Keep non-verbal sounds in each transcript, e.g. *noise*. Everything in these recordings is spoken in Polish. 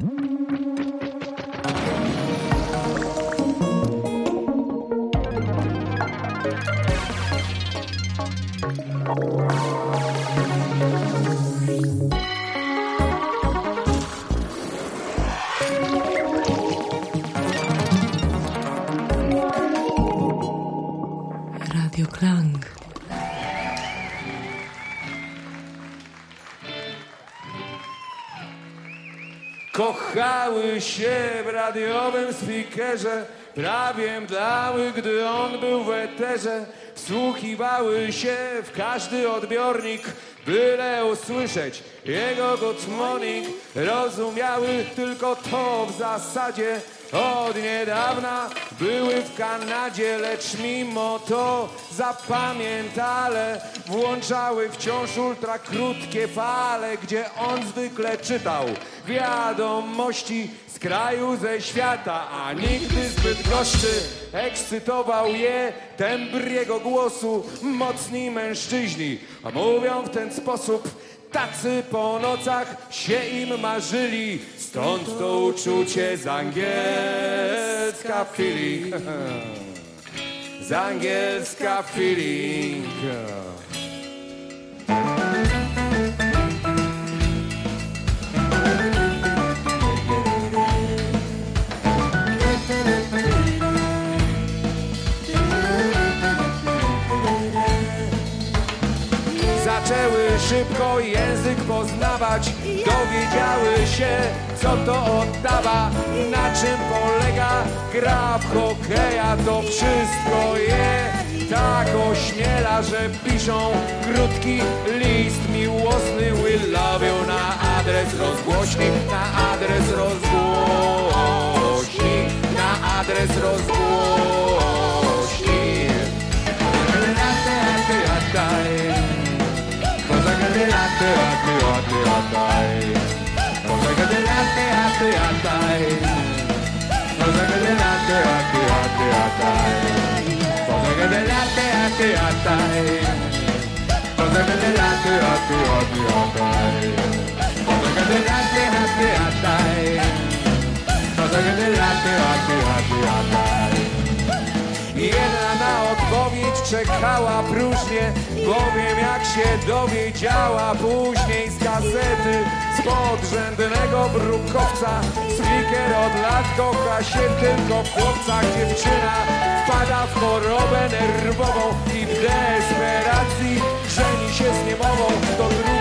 Música Kochały się w radiowym speakerze, prawie mdlały, gdy on był w eterze. Wsłuchiwały się w każdy odbiornik, byle usłyszeć jego good. Rozumiały tylko to w zasadzie, od niedawna były w Kanadzie, lecz mimo to zapamiętale włączały wciąż ultra krótkie fale, gdzie on zwykle czytał wiadomości z kraju, ze świata, a nigdy zbyt goszczy ekscytował je tembr jego głosu mocni mężczyźni, a mówią w ten sposób Tacy po nocach się im marzyli, stąd to uczucie z angielska feeling. *laughs* Z angielska feeling. Szybko język poznawać, dowiedziały się, co to oddawa, na czym polega gra w hokeja, to wszystko je tak ośmiela, że piszą krótki list miłosny We love you na adres rozgłośni, na adres rozgłośni, na adres rozgłośni. latte, latte, latte, latte. Cosa che del latte, latte, latte. Cosa che del latte, latte, latte, latte. Cosa che del latte, latte, latte. Cosa che del latte, latte, latte, latte. Cosa Jedna na odpowiedź czekała próżnie, bowiem jak się dowiedziała później z gazety z podrzędnego brukowca, Sliker od lat kocha się tylko w chłopcach, dziewczyna wpada w chorobę nerwową i w desperacji żeni się z niemową, do drugiej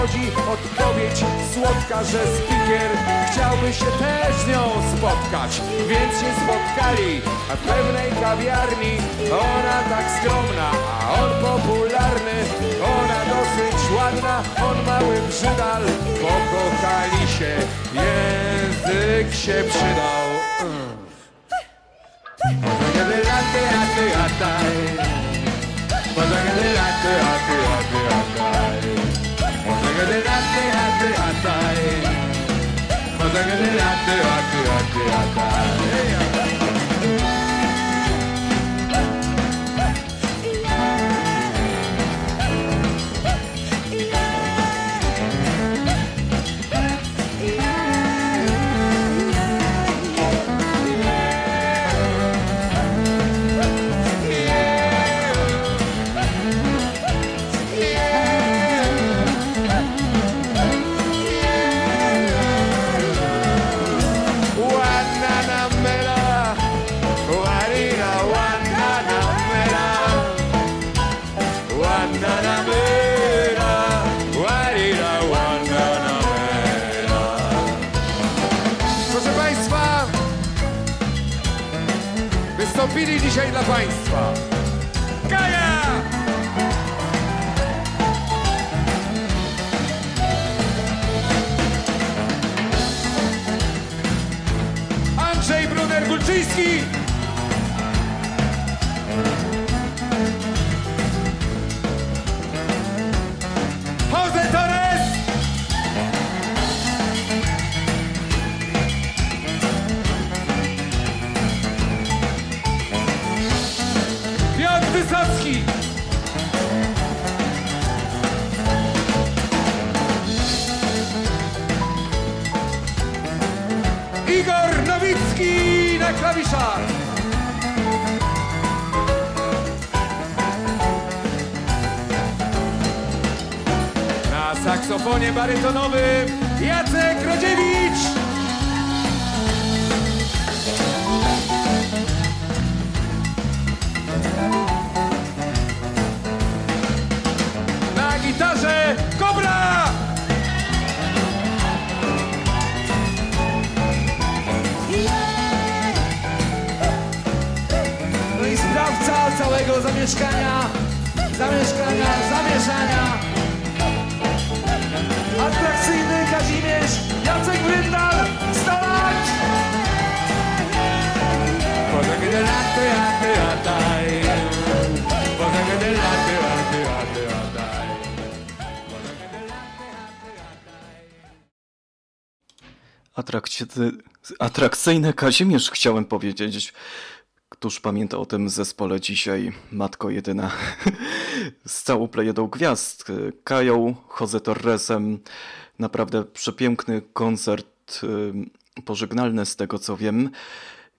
nadchodzi odpowiedź słodka, że Spiker chciałby się też z nią spotkać, więc się spotkali w pewnej kawiarni. Ona tak skromna, a on popularny, ona dosyć ładna, on mały brzydal. Pokochali się, język się przydał. Hey, całego zamieszkania, zamieszkania, zamieszania. Atrakcyjny Kazimierz, Jacek Bryndal. Atrakcy... Atrakcyjny Kazimierz chciałem powiedzieć. Któż pamięta o tym zespole dzisiaj? Matko jedyna. *laughs* Z całą plejadą gwiazd. Kają, Jose Torresem. Naprawdę przepiękny koncert y, pożegnalny z tego co wiem.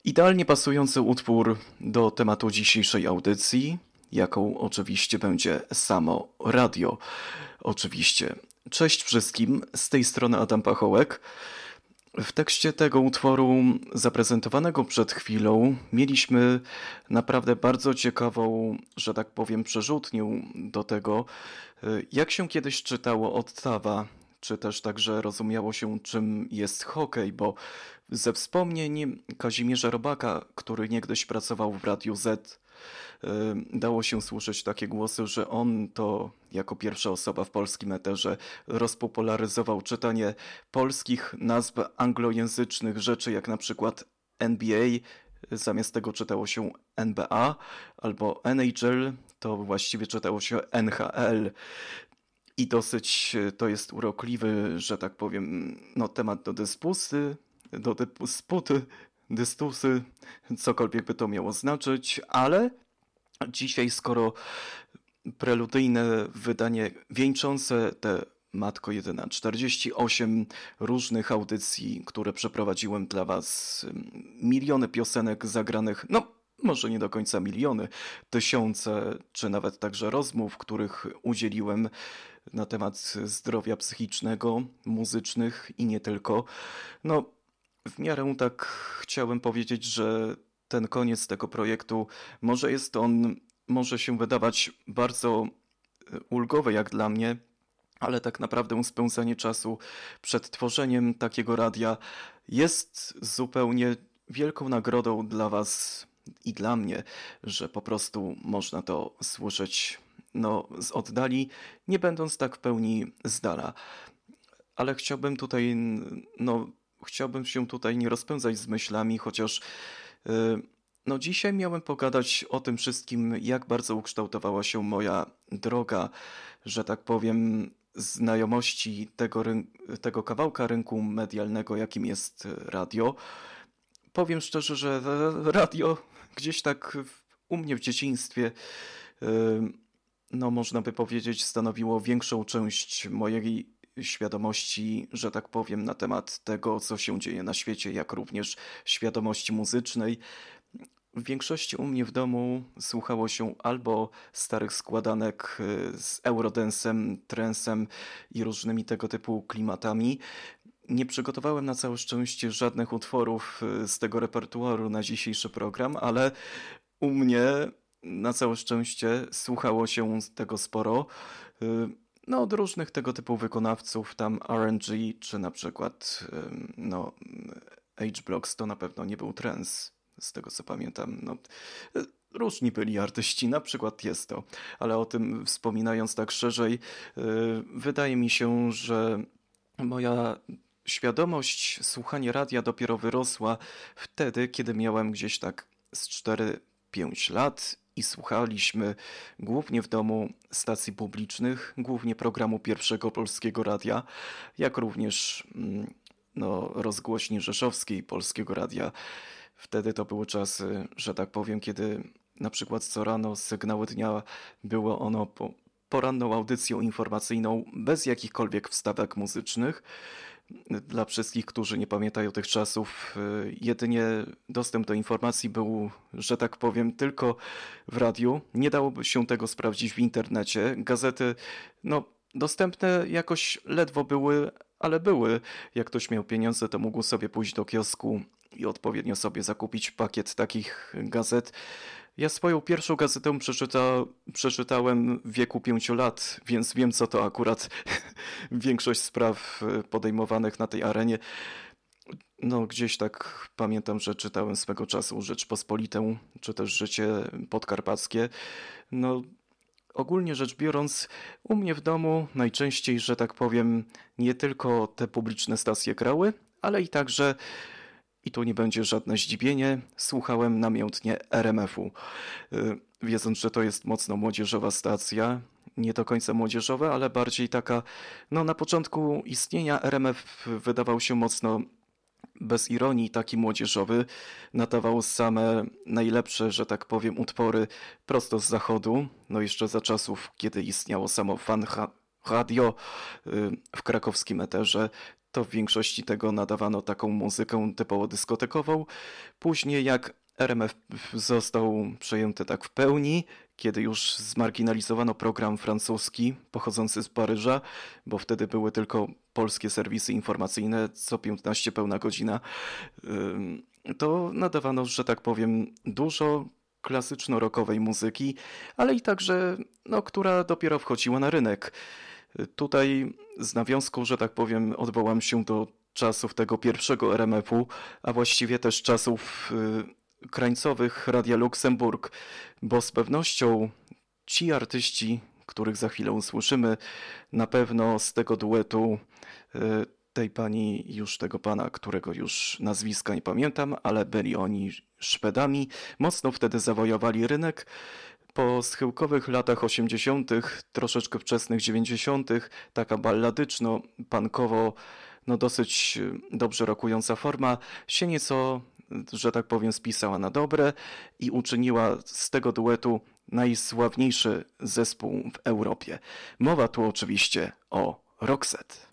Idealnie pasujący utwór do tematu dzisiejszej audycji, jaką oczywiście będzie samo radio. Oczywiście. Cześć wszystkim, z tej strony Adam Pachołek. W tekście tego utworu zaprezentowanego przed chwilą mieliśmy naprawdę bardzo ciekawą, że tak powiem, przerzutnię do tego, y, jak się kiedyś czytało Ottawa, czy też także rozumiało się, czym jest hokej, bo ze wspomnień Kazimierza Robaka, który niegdyś pracował w Radiu Z, dało się słyszeć takie głosy, że on to jako pierwsza osoba w polskim eterze rozpopularyzował czytanie polskich nazw anglojęzycznych rzeczy, jak na przykład NBA, zamiast tego czytało się NBA, albo NHL, to właściwie czytało się NHL. I dosyć e, to jest urokliwy, że tak powiem, no, temat do dyskusy, do dysputy, dystusy, cokolwiek by to miało znaczyć, ale dzisiaj, skoro preludyjne wydanie wieńczące te Matko jedyna 48 różnych audycji, które przeprowadziłem dla Was, miliony piosenek zagranych, no może nie do końca miliony, tysiące, czy nawet także rozmów, których udzieliłem na temat zdrowia psychicznego, muzycznych i nie tylko. No, w miarę tak chciałem powiedzieć, że ten koniec tego projektu, może jest on, może się wydawać bardzo e, ulgowy jak dla mnie, ale tak naprawdę spędzanie czasu przed tworzeniem takiego radia jest zupełnie wielką nagrodą dla Was i dla mnie, że po prostu można to słyszeć no, z oddali, nie będąc tak w pełni z dala. Ale chciałbym tutaj, no, chciałbym się tutaj nie rozpędzać z myślami, chociaż no dzisiaj miałem pogadać o tym wszystkim, jak bardzo ukształtowała się moja droga, że tak powiem, znajomości tego, tego kawałka rynku medialnego, jakim jest radio. Powiem szczerze, że radio gdzieś tak u mnie w dzieciństwie, no można by powiedzieć, stanowiło większą część mojej świadomości, że tak powiem, na temat tego, co się dzieje na świecie, jak również świadomości muzycznej. W większości u mnie w domu słuchało się albo starych składanek y, z eurodensem, trensem i różnymi tego typu klimatami. Nie przygotowałem na całe szczęście żadnych utworów y, z tego repertuaru na dzisiejszy program, ale u mnie na całe szczęście słuchało się tego sporo. No, od różnych tego typu wykonawców, tam RNG, czy na przykład no, H-Blocks to na pewno nie był trance z tego co pamiętam. No, różni byli artyści, na przykład jest to, ale o tym wspominając tak szerzej, yy, wydaje mi się, że moja świadomość słuchania radia dopiero wyrosła wtedy, kiedy miałem gdzieś tak z 4-5 lat i słuchaliśmy głównie w domu stacji publicznych, głównie programu pierwszego polskiego radia, jak również mm, no, rozgłośni rzeszowskiej polskiego radia. Wtedy to były czasy, że tak powiem, kiedy na przykład co rano sygnały dnia było ono po, poranną audycją informacyjną bez jakichkolwiek wstawek muzycznych. Dla wszystkich, którzy nie pamiętają tych czasów, jedynie dostęp do informacji był, że tak powiem, tylko w radiu. Nie dałoby się tego sprawdzić w internecie. Gazety, no, dostępne jakoś ledwo były, ale były. Jak ktoś miał pieniądze, to mógł sobie pójść do kiosku i odpowiednio sobie zakupić pakiet takich gazet. Ja swoją pierwszą gazetę przeczyta, przeczytałem w wieku pięciu lat, więc wiem, co to akurat *laughs* większość spraw podejmowanych na tej arenie. No, gdzieś tak pamiętam, że czytałem swego czasu Rzeczpospolitę, czy też Życie Podkarpackie. No, ogólnie rzecz biorąc, u mnie w domu najczęściej, że tak powiem, nie tylko te publiczne stacje grały, ale i także i tu nie będzie żadne zdziwienie, słuchałem namiętnie RMF-u. Y, wiedząc, że to jest mocno młodzieżowa stacja, nie do końca młodzieżowa, ale bardziej taka, no na początku istnienia RMF wydawał się mocno bez ironii taki młodzieżowy, nadawał same najlepsze, że tak powiem, utwory prosto z zachodu, no jeszcze za czasów, kiedy istniało samo fan radio y, w krakowskim eterze, to w większości tego nadawano taką muzykę typowo dyskotekową. Później jak RMF został przejęty tak w pełni, kiedy już zmarginalizowano program francuski pochodzący z Paryża, bo wtedy były tylko polskie serwisy informacyjne, co 15 pełna godzina, to nadawano, że tak powiem, dużo klasyczno-rockowej muzyki, ale i także, no, która dopiero wchodziła na rynek. Tutaj z nawiązką, że tak powiem, odwołam się do czasów tego pierwszego RMF-u, a właściwie też czasów y, krańcowych Radia Luksemburg, bo z pewnością ci artyści, których za chwilę usłyszymy, na pewno z tego duetu y, tej pani, już tego pana, którego już nazwiska nie pamiętam, ale byli oni Szwedami, mocno wtedy zawojowali rynek po schyłkowych latach 80., troszeczkę wczesnych 90., taka balladyczno, pankowo, no dosyć dobrze rokująca forma, się nieco, że tak powiem, spisała na dobre i uczyniła z tego duetu najsławniejszy zespół w Europie. Mowa tu oczywiście o Roxette.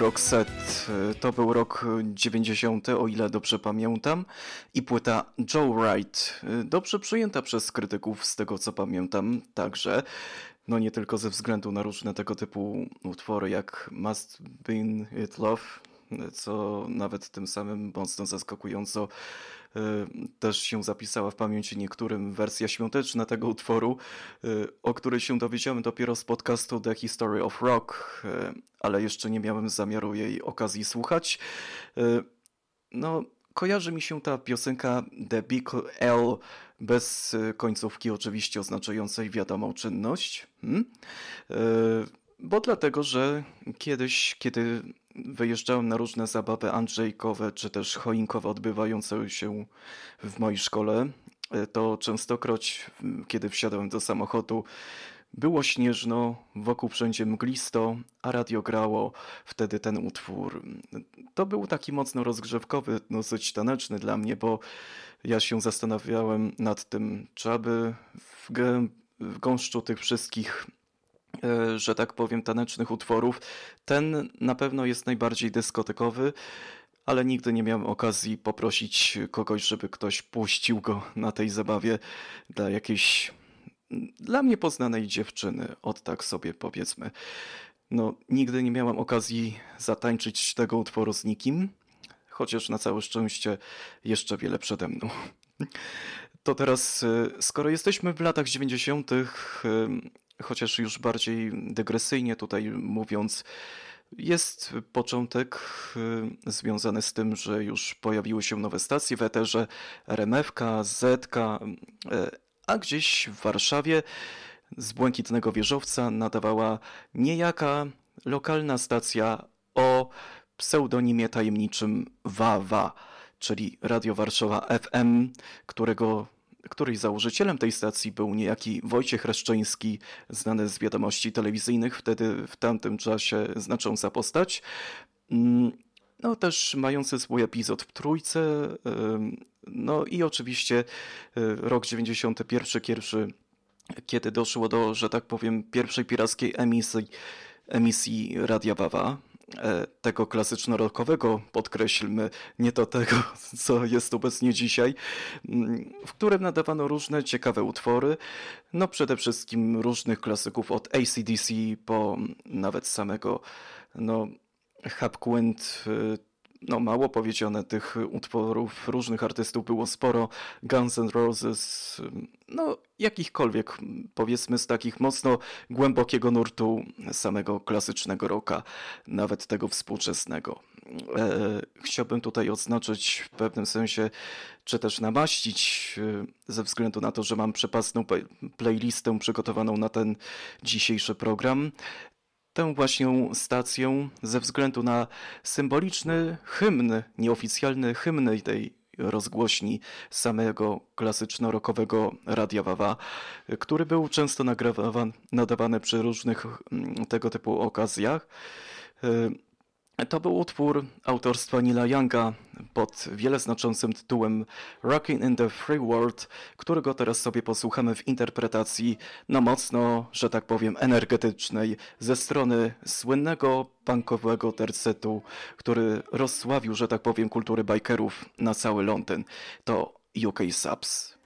Zespół Roxette. To był rok 90, o ile dobrze pamiętam, i płyta Joe Wright. Dobrze przyjęta przez krytyków, z tego co pamiętam, także. No nie tylko ze względu na różne tego typu utwory jak Must Been It Love, co nawet tym samym mocno zaskakująco też się zapisała w pamięci niektórym wersja świąteczna tego utworu, y, o której się dowiedziałem dopiero z podcastu The History of Rock, y, ale jeszcze nie miałem zamiaru jej okazji słuchać. No, kojarzy mi się ta piosenka The Big L bez końcówki oczywiście oznaczającej wiadomą czynność. Hmm? Bo dlatego, że kiedyś, kiedy wyjeżdżałem na różne zabawy andrzejkowe czy też choinkowe odbywające się w mojej szkole, to częstokroć, kiedy wsiadałem do samochodu, było śnieżno, wokół wszędzie mglisto, a radio grało wtedy ten utwór. To był taki mocno rozgrzewkowy, dosyć taneczny dla mnie, bo ja się zastanawiałem nad tym, czy aby w, w gąszczu tych wszystkich E, że tak powiem, tanecznych utworów. Ten na pewno jest najbardziej dyskotekowy, ale nigdy nie miałem okazji poprosić kogoś, żeby ktoś puścił go na tej zabawie dla jakiejś dla mnie poznanej dziewczyny, od tak sobie powiedzmy. No, nigdy nie miałem okazji zatańczyć tego utworu z nikim, chociaż na całe szczęście jeszcze wiele przede mną. To teraz, e, skoro jesteśmy w latach 90., chociaż już bardziej dygresyjnie tutaj mówiąc, jest początek y, związany z tym, że już pojawiły się nowe stacje w eterze, RMFK, ZK, y, a gdzieś w Warszawie z Błękitnego Wieżowca nadawała niejaka lokalna stacja o pseudonimie tajemniczym WAWA, czyli Radio Warszawa FM, którego której założycielem tej stacji był niejaki Wojciech Reszczyński, znany z wiadomości telewizyjnych, wtedy w tamtym czasie znacząca postać. Mm, no też mający swój epizod w Trójce, no i oczywiście e, rok 91, pierwszy, kiedy doszło do, że tak powiem, pierwszej pirackiej emisji, emisji Radia Wawa. E, tego klasyczno-rockowego, podkreślmy, nie to tego, *laughs* co jest obecnie dzisiaj, mm, w którym nadawano różne ciekawe utwory, no przede wszystkim różnych klasyków od ACDC po nawet samego no, Hapquind, no mało powiedziane, tych utworów różnych artystów było sporo. Guns N' Roses, no jakichkolwiek, powiedzmy z takich mocno głębokiego nurtu samego klasycznego rocka, nawet tego współczesnego. E, chciałbym tutaj odznaczyć w pewnym sensie, czy też namaścić, e, ze względu na to, że mam przepasną playlistę przygotowaną na ten dzisiejszy program, tę właśnie stację ze względu na symboliczny hymn, nieoficjalny hymn tej rozgłośni samego klasyczno-rockowego Radia Wawa, który był często nadawany przy różnych mm, tego typu okazjach. To był utwór autorstwa Nila Younga pod wiele znaczącym tytułem Rocking in the Free World, którego teraz sobie posłuchamy w interpretacji na mocno, że tak powiem, energetycznej ze strony słynnego punkowego tercetu, który rozsławił, że tak powiem, kultury bikerów na cały Londyn. To UK Subs.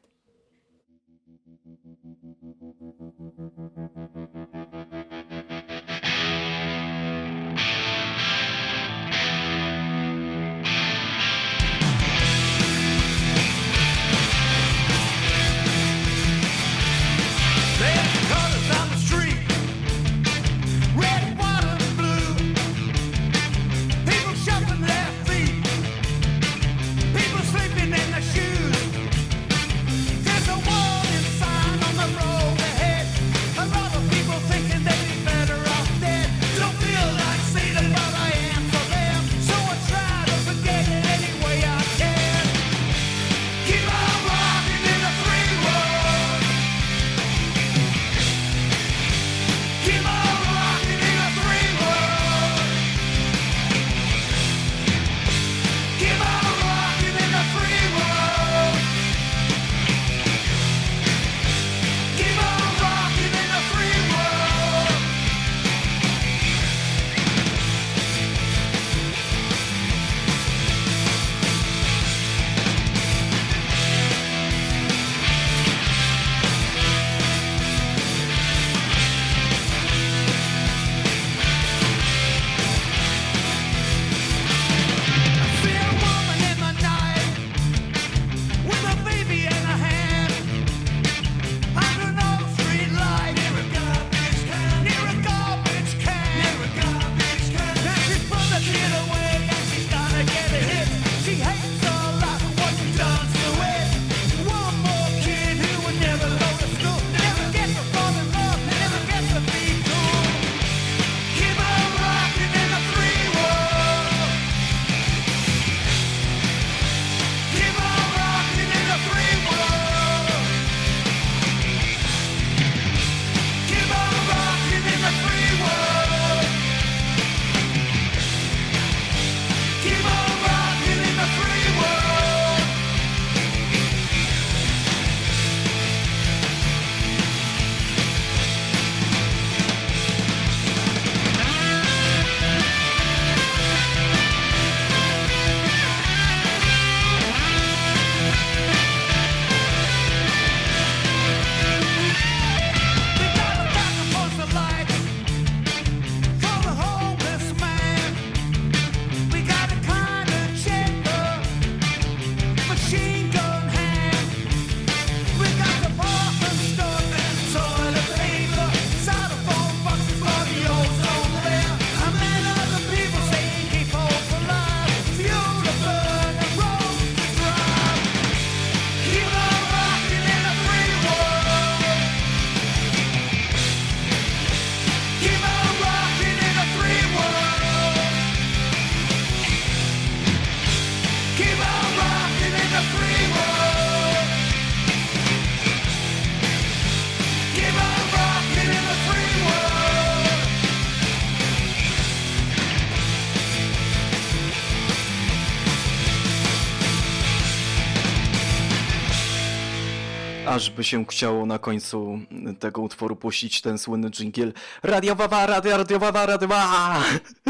Aż by się chciało na końcu tego utworu puścić ten słynny dżingiel radiowawa, radio, radiowawa, radiowawa.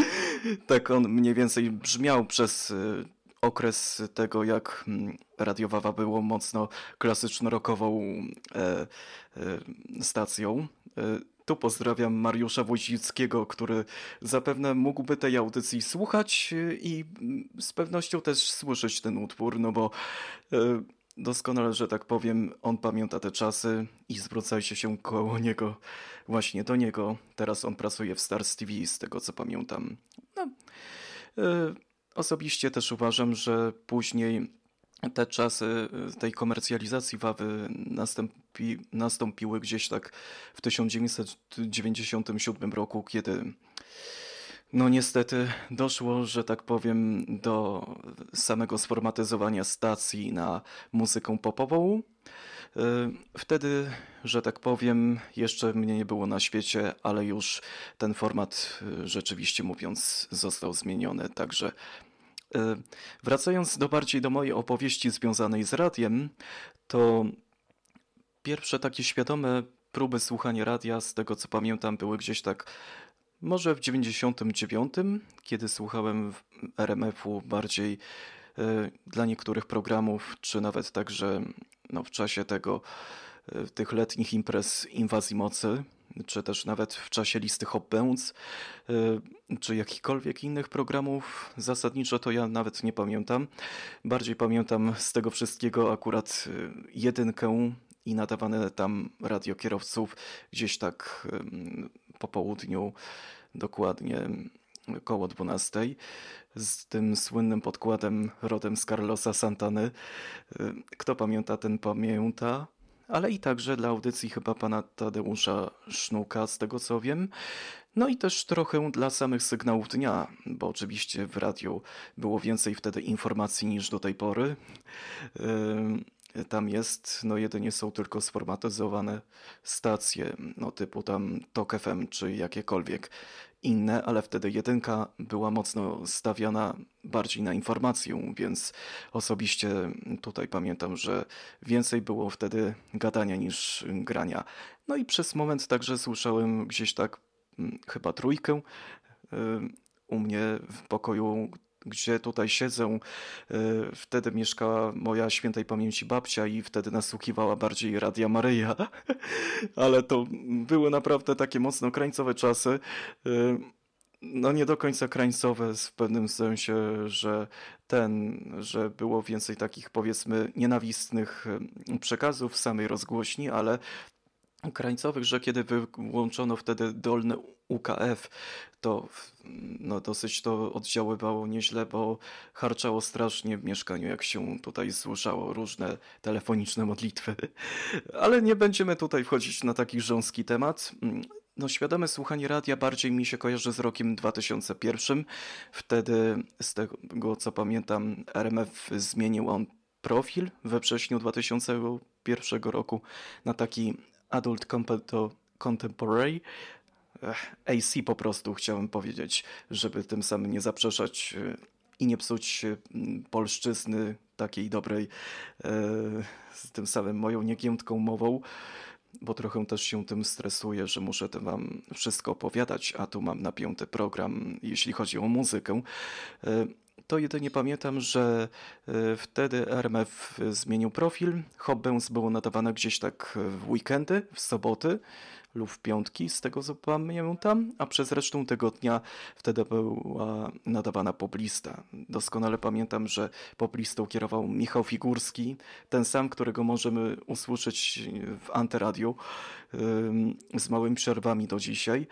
*laughs* tak on mniej więcej brzmiał przez y, okres tego, jak mm, radiowawa było mocno klasyczno-rockową e, e, stacją. E, tu pozdrawiam Mariusza Wójcickiego, który zapewne mógłby tej audycji słuchać y, i z pewnością też słyszeć ten utwór, no bo doskonale, że tak powiem, on pamięta te czasy i zwracajcie się koło niego, właśnie do niego. Teraz on pracuje w Stars TV, z tego co pamiętam. No, y, osobiście też uważam, że później te czasy y, tej komercjalizacji Wawy nastąpi, nastąpiły gdzieś tak w 1997 roku, kiedy no niestety doszło, że tak powiem, do samego sformatyzowania stacji na muzykę popową. Y, wtedy, że tak powiem, jeszcze mnie nie było na świecie, ale już ten format, y, rzeczywiście mówiąc, został zmieniony. Także E, wracając do bardziej do mojej opowieści związanej z radiem, to pierwsze takie świadome próby słuchania radia, z tego co pamiętam, były gdzieś tak może w 99, kiedy słuchałem RMF-u bardziej y, dla niektórych programów, czy nawet także no, w czasie tego, y, tych letnich imprez inwazji mocy, czy też nawet w czasie listy Bounce, y, czy jakichkolwiek innych programów. Zasadniczo to ja nawet nie pamiętam. Bardziej pamiętam z tego wszystkiego akurat jedynkę i nadawane tam radiokierowców gdzieś tak po południu, dokładnie koło 12 z tym słynnym podkładem rodem z Carlosa Santany. Kto pamięta, ten pamięta ale i także dla audycji chyba pana Tadeusza Sznuka, z tego co wiem. No i też trochę dla samych sygnałów dnia, bo oczywiście w radiu było więcej wtedy informacji niż do tej pory. Tam jest, no jedynie są tylko sformatyzowane stacje, no typu tam TOK FM czy jakiekolwiek inne, ale wtedy jedynka była mocno stawiana bardziej na informację, więc osobiście tutaj pamiętam, że więcej było wtedy gadania niż grania. No i przez moment także słyszałem gdzieś tak mm, chyba trójkę y, u mnie w pokoju gdzie tutaj siedzę. E, wtedy mieszkała moja świętej pamięci babcia i wtedy nasłuchiwała bardziej Radia Maryja. *laughs* Ale to były naprawdę takie mocno krańcowe czasy. E, no nie do końca krańcowe w pewnym sensie, że ten, że było więcej takich powiedzmy nienawistnych przekazów w samej rozgłośni, ale krańcowych, że kiedy wyłączono wtedy dolny UKF, to no, dosyć to oddziaływało nieźle, bo harczało strasznie w mieszkaniu, jak się tutaj słyszało różne telefoniczne modlitwy. *laughs* Ale nie będziemy tutaj wchodzić na taki rząski temat. No, świadome słuchanie radia bardziej mi się kojarzy z rokiem 2001. Wtedy, z tego co pamiętam, RMF zmienił on profil we wrześniu 2001 roku na taki Adult Contemporary. AC po prostu chciałem powiedzieć, żeby tym samym nie zaprzeczać e, i nie psuć polszczyzny takiej dobrej z tym samym moją niegiętką mową, bo trochę też się tym stresuję, że muszę to wam wszystko opowiadać, a tu mam napięty program, jeśli chodzi o muzykę. To jedynie pamiętam, że e, wtedy RMF zmienił profil. Hobbens było nadawane gdzieś tak w weekendy, w soboty lub w piątki, z tego co pamiętam, a przez resztę tygodnia wtedy była nadawana poplista. Doskonale pamiętam, że poplistą kierował Michał Figurski, ten sam, którego możemy usłyszeć w Antyradiu z małymi przerwami do dzisiaj.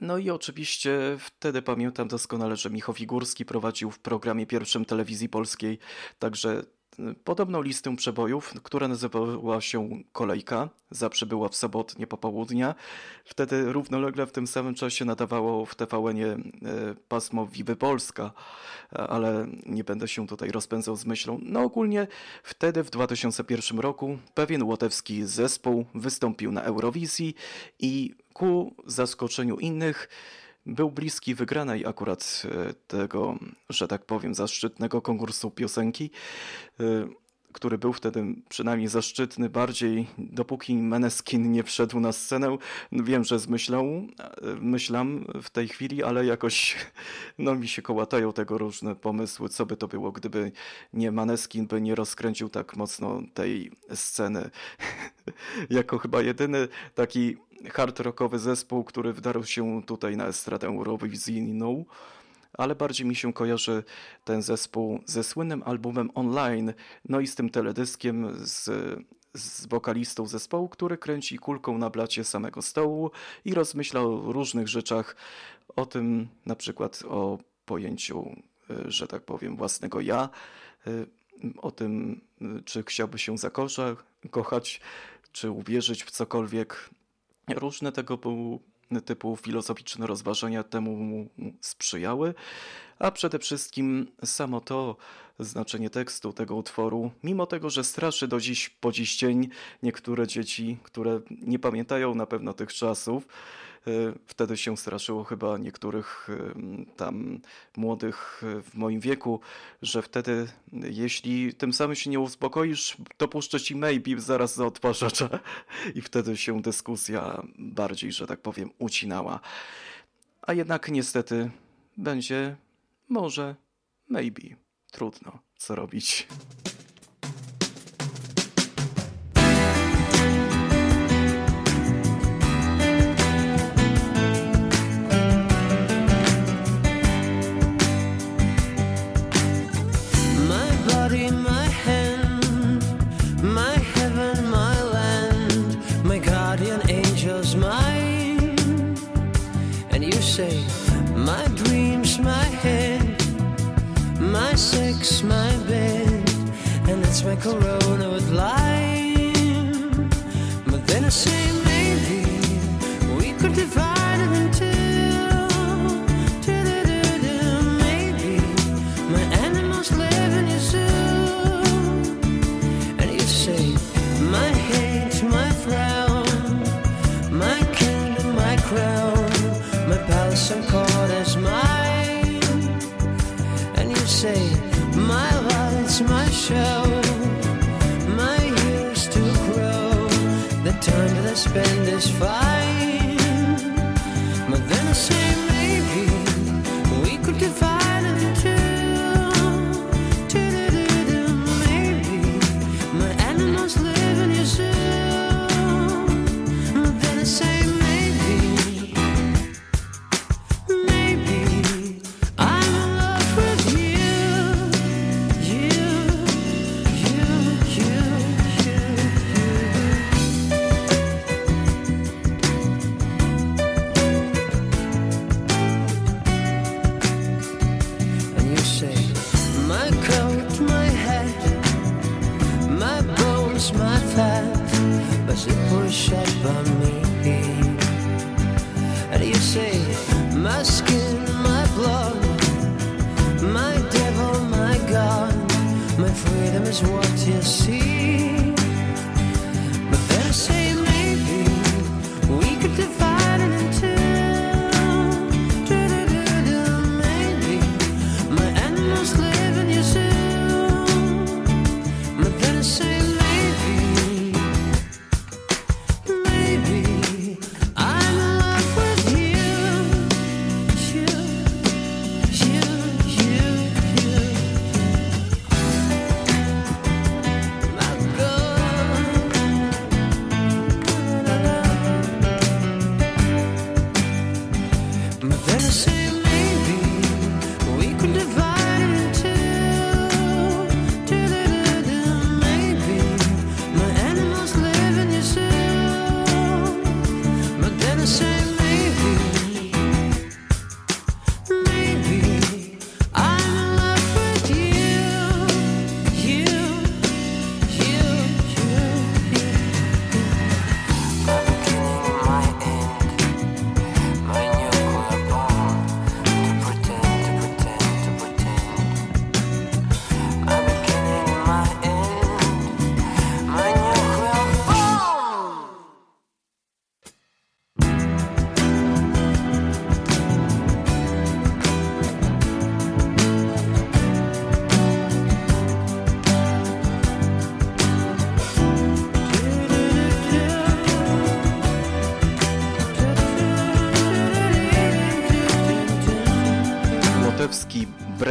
No i oczywiście wtedy pamiętam doskonale, że Michał Figurski prowadził w programie pierwszym telewizji polskiej także podobną listę przebojów, która nazywała się Kolejka. Zawsze była w sobotnie popołudnia. Wtedy równolegle w tym samym czasie nadawało w TVN-ie y, pasmo Wiwy Polska, ale nie będę się tutaj rozpędzał z myślą. No ogólnie wtedy w 2001 roku pewien łotewski zespół wystąpił na Eurowizji i ku zaskoczeniu innych był bliski wygranej akurat e, tego, że tak powiem, zaszczytnego konkursu piosenki, e, który był wtedy przynajmniej zaszczytny, bardziej dopóki Meneskin nie wszedł na scenę. Wiem, że zmyślał, myślam w tej chwili, ale jakoś *laughs* no, mi się kołatają tego różne pomysły, co by to było, gdyby nie Maneskin by nie rozkręcił tak mocno tej sceny. *laughs* jako chyba jedyny taki hard rockowy zespół, który wdarł się tutaj na estradę eurowizyjną ale bardziej mi się kojarzy ten zespół ze słynnym albumem online, no i z tym teledyskiem z, z wokalistą zespołu, który kręci kulką na blacie samego stołu i rozmyśla o różnych rzeczach, o tym na przykład o pojęciu, y, że tak powiem, własnego ja, y, o tym, y, czy chciałby się zakochać, czy uwierzyć w cokolwiek. Różne tego były typu filozoficzne rozważania temu mu sprzyjały, a przede wszystkim samo to znaczenie tekstu tego utworu, mimo tego, że straszy do dziś po dziś dzień niektóre dzieci, które nie pamiętają na pewno tych czasów, wtedy się straszyło chyba niektórych e, tam młodych e, w moim wieku, że wtedy, jeśli tym samym się nie uspokoisz, to puszczę ci maybe zaraz za odtwarzacza i wtedy się dyskusja bardziej, że tak powiem, ucinała. A jednak niestety będzie może maybe. Trudno, co robić. makes my bed, and that's my corona would lie. spend this fire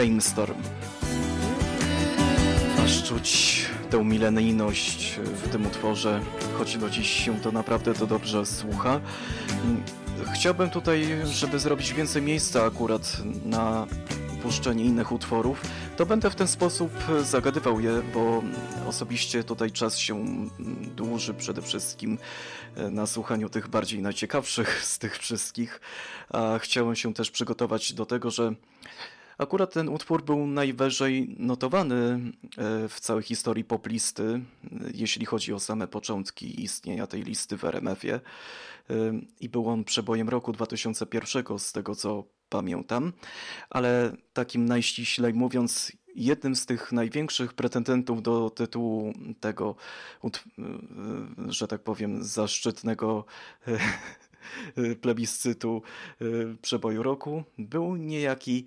Brainstorm. Aż czuć tę milenijność w tym utworze, choć do dziś się to naprawdę to dobrze słucha. Chciałbym tutaj, żeby zrobić więcej miejsca akurat na puszczenie innych utworów, to będę w ten sposób zagadywał je, bo osobiście tutaj czas się dłuży przede wszystkim na słuchaniu tych bardziej najciekawszych z tych wszystkich, a chciałem się też przygotować do tego, że Akurat ten utwór był najwyżej notowany e, w całej historii poplisty, jeśli chodzi o same początki istnienia tej listy w RMF-ie. E, I był on przebojem roku 2001, z tego co pamiętam, ale takim najściślej mówiąc, jednym z tych największych pretendentów do tytułu tego, e, że tak powiem, zaszczytnego plebiscytu przeboju roku był niejaki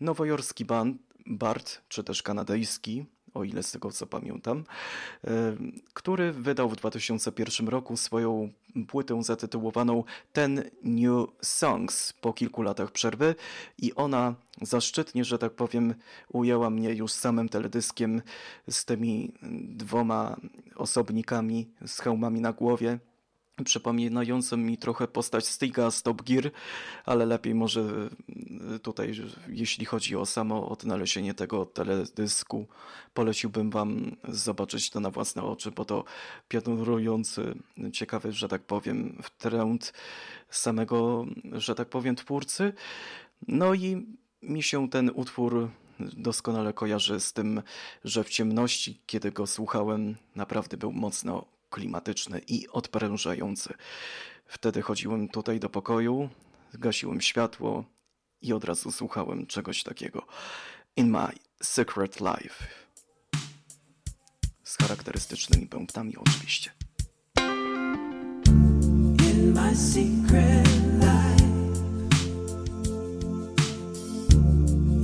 nowojorski band, Bart, czy też kanadyjski, o ile z tego co pamiętam, e, który wydał w 2001 roku swoją płytę zatytułowaną Ten New Songs po kilku latach przerwy i ona zaszczytnie, że tak powiem, ujęła mnie już samym teledyskiem z tymi dwoma osobnikami z hełmami na głowie przypominającym mi trochę postać Stiga z Top Gear, ale lepiej może e, tutaj, jeśli chodzi o samo odnalezienie tego teledysku, poleciłbym wam zobaczyć to na własne oczy, bo to piorujący, ciekawy, że tak powiem, trend samego, że tak powiem, twórcy. No i mi się ten utwór doskonale kojarzy z tym, że w ciemności, kiedy go słuchałem, naprawdę był mocno klimatyczny i odprężający. Wtedy chodziłem tutaj do pokoju, gasiłem światło i od razu słuchałem czegoś takiego. In My Secret Life. Z charakterystycznymi pęktami oczywiście. In my secret life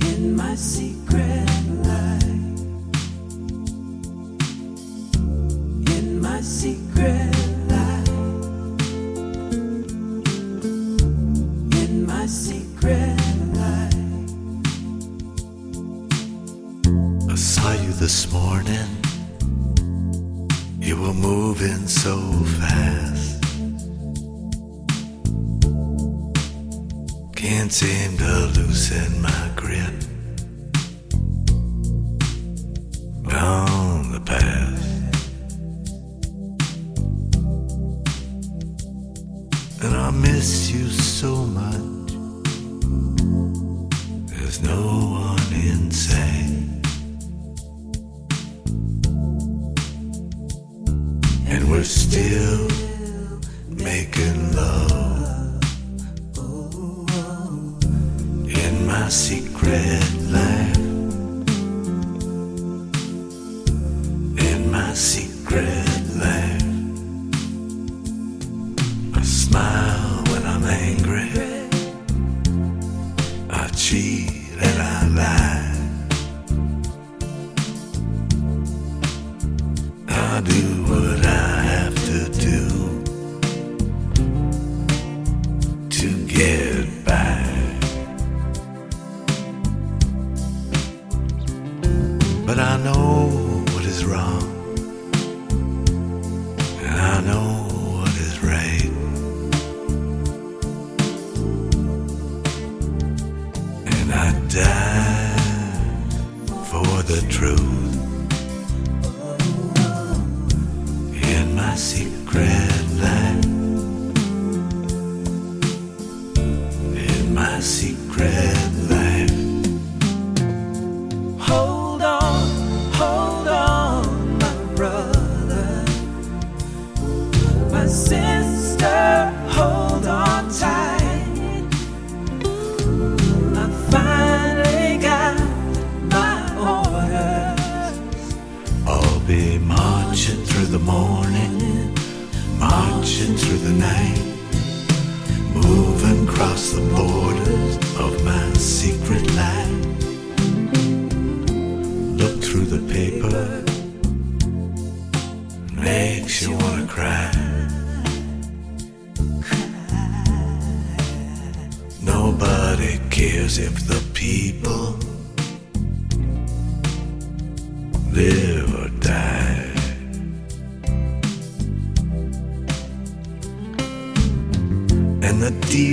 In my secret Can't seem to loosen my grip do what I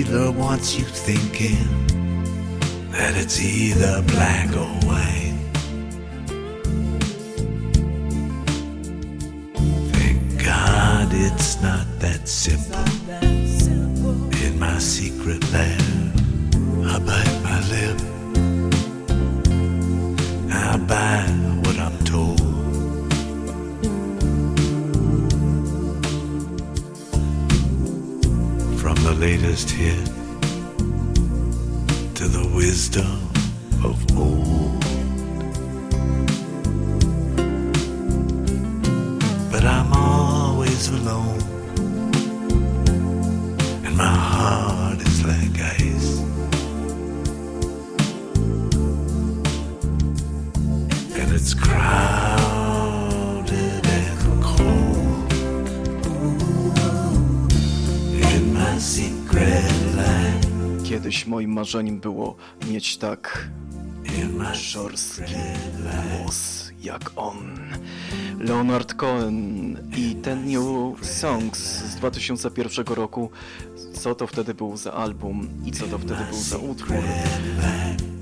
dealer wants you thinking that it's either black or to the wisdom of old. Moim marzeniem było mieć tak szorstki głos jak on. Leonard Cohen i ten New Songs z 2001 roku. Co to wtedy był za album i co to wtedy był za utwór?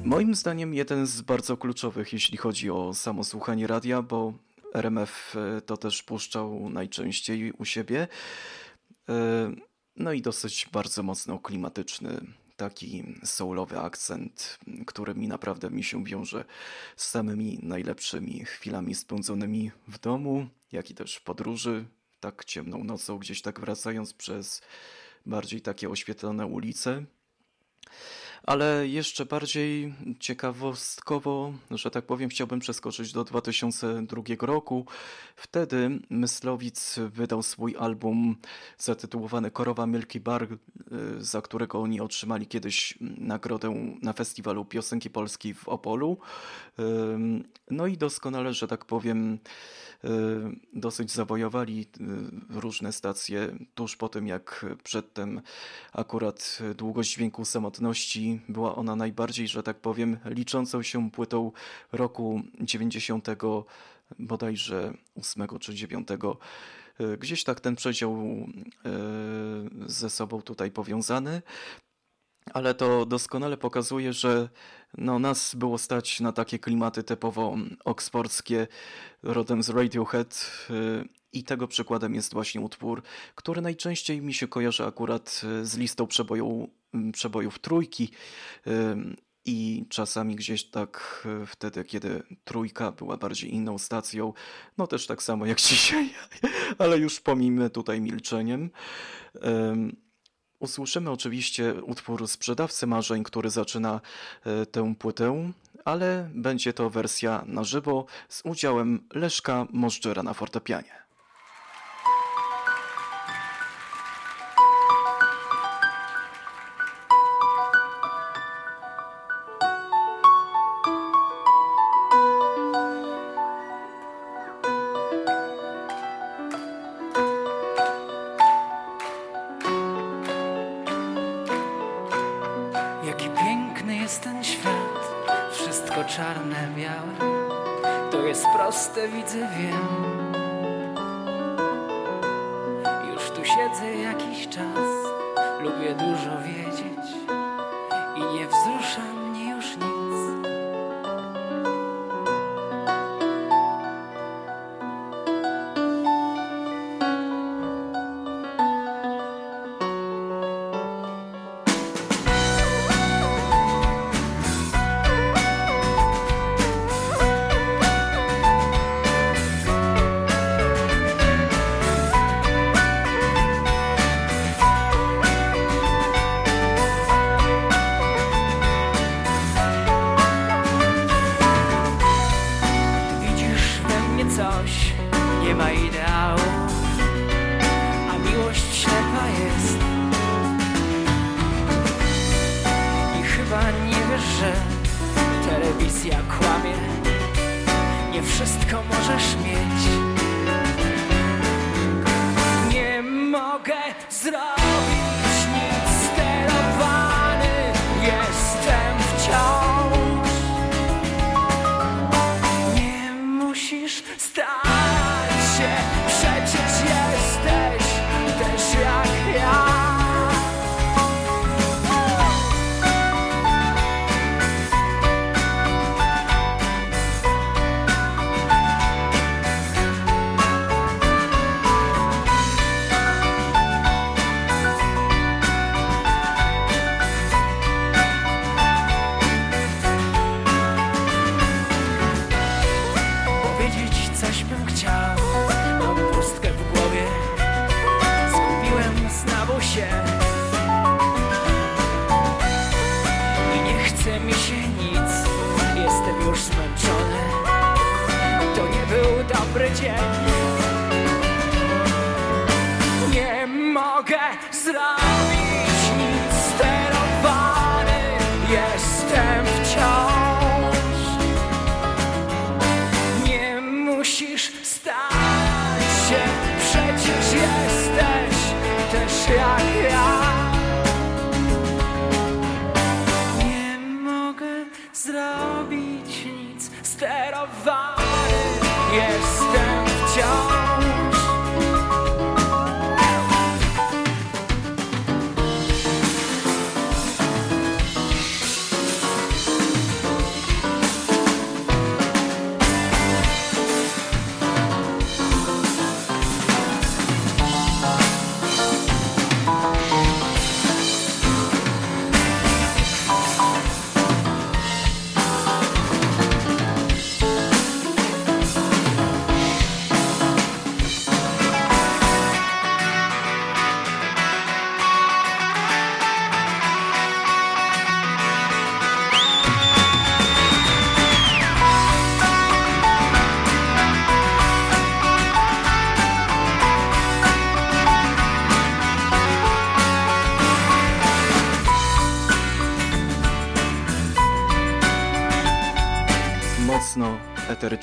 Moim zdaniem jeden z bardzo kluczowych, jeśli chodzi o samo słuchanie radia, bo RMF e, to też puszczał najczęściej u siebie. E, No i dosyć bardzo mocno klimatyczny, taki soulowy akcent, który mi naprawdę mi się wiąże z samymi najlepszymi chwilami spędzonymi w domu, jak i też w podróży, tak ciemną nocą, gdzieś tak wracając przez bardziej takie oświetlone ulice. Ale jeszcze bardziej ciekawostkowo, że tak powiem, chciałbym przeskoczyć do 2002 roku. Wtedy Myslowic wydał swój album zatytułowany Korowa Milky Bar, y, za którego oni otrzymali kiedyś nagrodę na festiwalu piosenki polskiej w Opolu. No i doskonale, że tak powiem, y, dosyć zawojowali y, różne stacje tuż po tym, jak przedtem akurat długość dźwięku samotności była ona najbardziej, że tak powiem, liczącą się płytą roku 90 bodajże 8 czy 9. Y, Gdzieś tak ten przedział y, ze sobą tutaj powiązany. Ale to doskonale pokazuje, że no, nas było stać na takie klimaty typowo oksfordzkie, rodem z Radiohead. y, I tego przykładem jest właśnie utwór, który najczęściej mi się kojarzy akurat z listą przeboju, m, przebojów trójki. I czasami gdzieś tak y, wtedy, kiedy trójka była bardziej inną stacją, no też tak samo jak *laughs* dzisiaj, ale już pomijmy tutaj milczeniem. Ym, Usłyszymy oczywiście utwór Sprzedawcy Marzeń, który zaczyna e, tę płytę, ale będzie to wersja na żywo z udziałem Leszka Możdżera na fortepianie. Yeah. I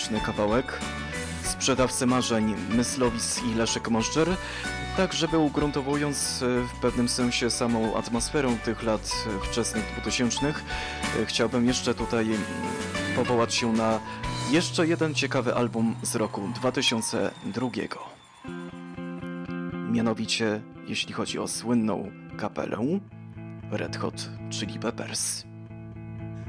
muzyczny kawałek. Sprzedawcy marzeń Myslowis i Leszek Możdżer, tak żeby ugruntowując e, w pewnym sensie samą atmosferę tych lat e, wczesnych 2000, e, chciałbym jeszcze tutaj mm, powołać się na jeszcze jeden ciekawy album z roku 2002. Mianowicie, jeśli chodzi o słynną kapelę Red Hot Chili Peppers.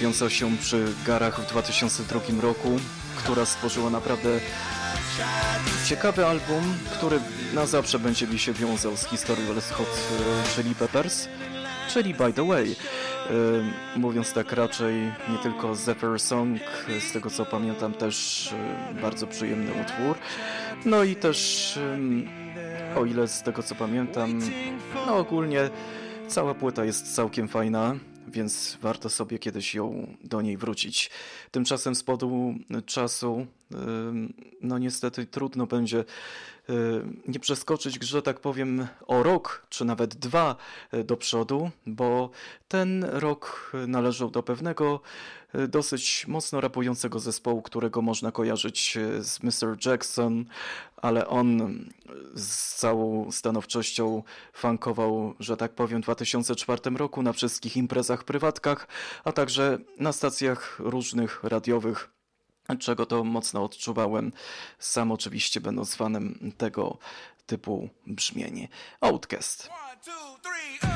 pojawiąca się przy garach w 2002 roku, która stworzyła naprawdę ciekawy album, który na zawsze będzie mi się wiązał z historią Les Hot e, Chili Peppers, czyli By The Way. E, mówiąc tak raczej, nie tylko Zephyr Song, z tego co pamiętam też e, bardzo przyjemny utwór. No i też, o ile z tego co pamiętam, no ogólnie cała płyta jest całkiem fajna więc warto sobie kiedyś ją do niej wrócić. Tymczasem z powodu czasu, no niestety trudno będzie nie przeskoczyć, że tak powiem, o rok, czy nawet dwa e, do przodu, bo ten rok należał do pewnego dosyć mocno rapującego zespołu, którego można kojarzyć e, z Mr. Jackson, ale on z całą stanowczością funkował, że tak powiem, w 2004 roku na wszystkich imprezach prywatkach, a także na stacjach różnych radiowych czego to mocno odczuwałem, sam oczywiście będąc fanem tego typu brzmienie. Outcast. One, two, three,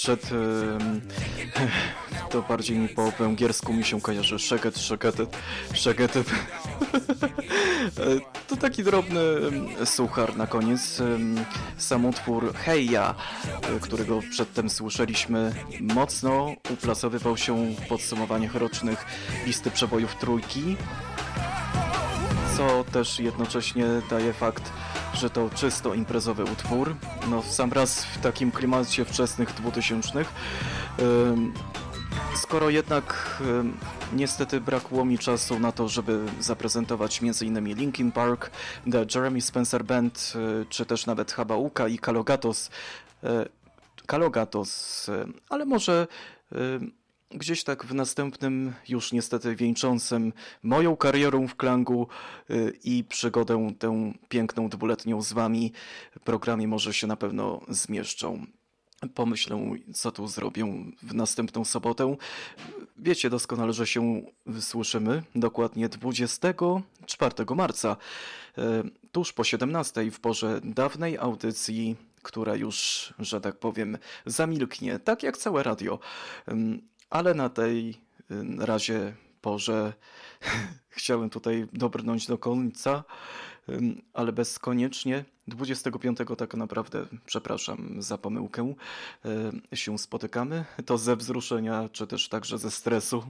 szed, to bardziej mi po węgiersku mi się kojarzy. Szeket, szeket, szeket. *laughs* To taki drobny suchar na koniec. Sam utwór Heja, którego przedtem słyszeliśmy, mocno uplasowywał się w podsumowaniach rocznych listy przebojów trójki, co też jednocześnie daje fakt, że to czysto imprezowy utwór. No sam raz w takim klimacie wczesnych 2000. Skoro jednak niestety brakło mi czasu na to, żeby zaprezentować m.in. Linkin Park, The Jeremy Spencer Band, e, czy też nawet Habauka i Kalogatos, e, Kalogatos, e, ale może gdzieś tak w następnym, już niestety wieńczącym moją karierą w Klangu y, i przygodę tę piękną dwuletnią z wami programie może się na pewno zmieszczą. Pomyślę, co tu zrobię w następną sobotę. Wiecie doskonale, że się słyszymy dokładnie 24 marca, y, tuż po 17 w porze dawnej audycji która już, że tak powiem, zamilknie, tak jak całe radio. Ale na tej ym, razie porze *laughs* chciałem tutaj dobrnąć do końca, ale bezkoniecznie 25 tak naprawdę, przepraszam za pomyłkę, y, się spotykamy. To ze wzruszenia, czy też także ze stresu.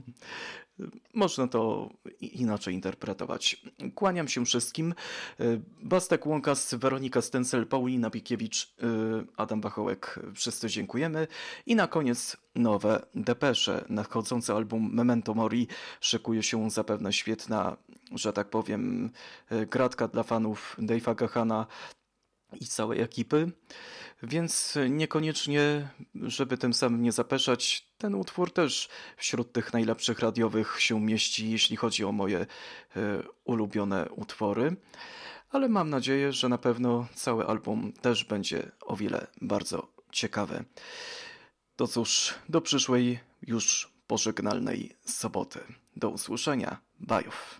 Można to inaczej interpretować. Kłaniam się wszystkim. Y, Bastek Łąkas, Weronika Stencel, Paulina Bikiewicz, y, Adam Wachołek. Wszyscy dziękujemy. I na koniec nowe depesze. Nadchodzący album Memento Mori szykuje się zapewne świetna, że tak powiem, gratka dla fanów Dave'a Gahana i całej ekipy. Więc niekoniecznie, żeby tym samym nie zapeszać, ten utwór też wśród tych najlepszych radiowych się mieści, jeśli chodzi o moje e, ulubione utwory. Ale mam nadzieję, że na pewno cały album też będzie o wiele bardzo ciekawy. To cóż, do przyszłej już pożegnalnej soboty. Do usłyszenia. Bajów.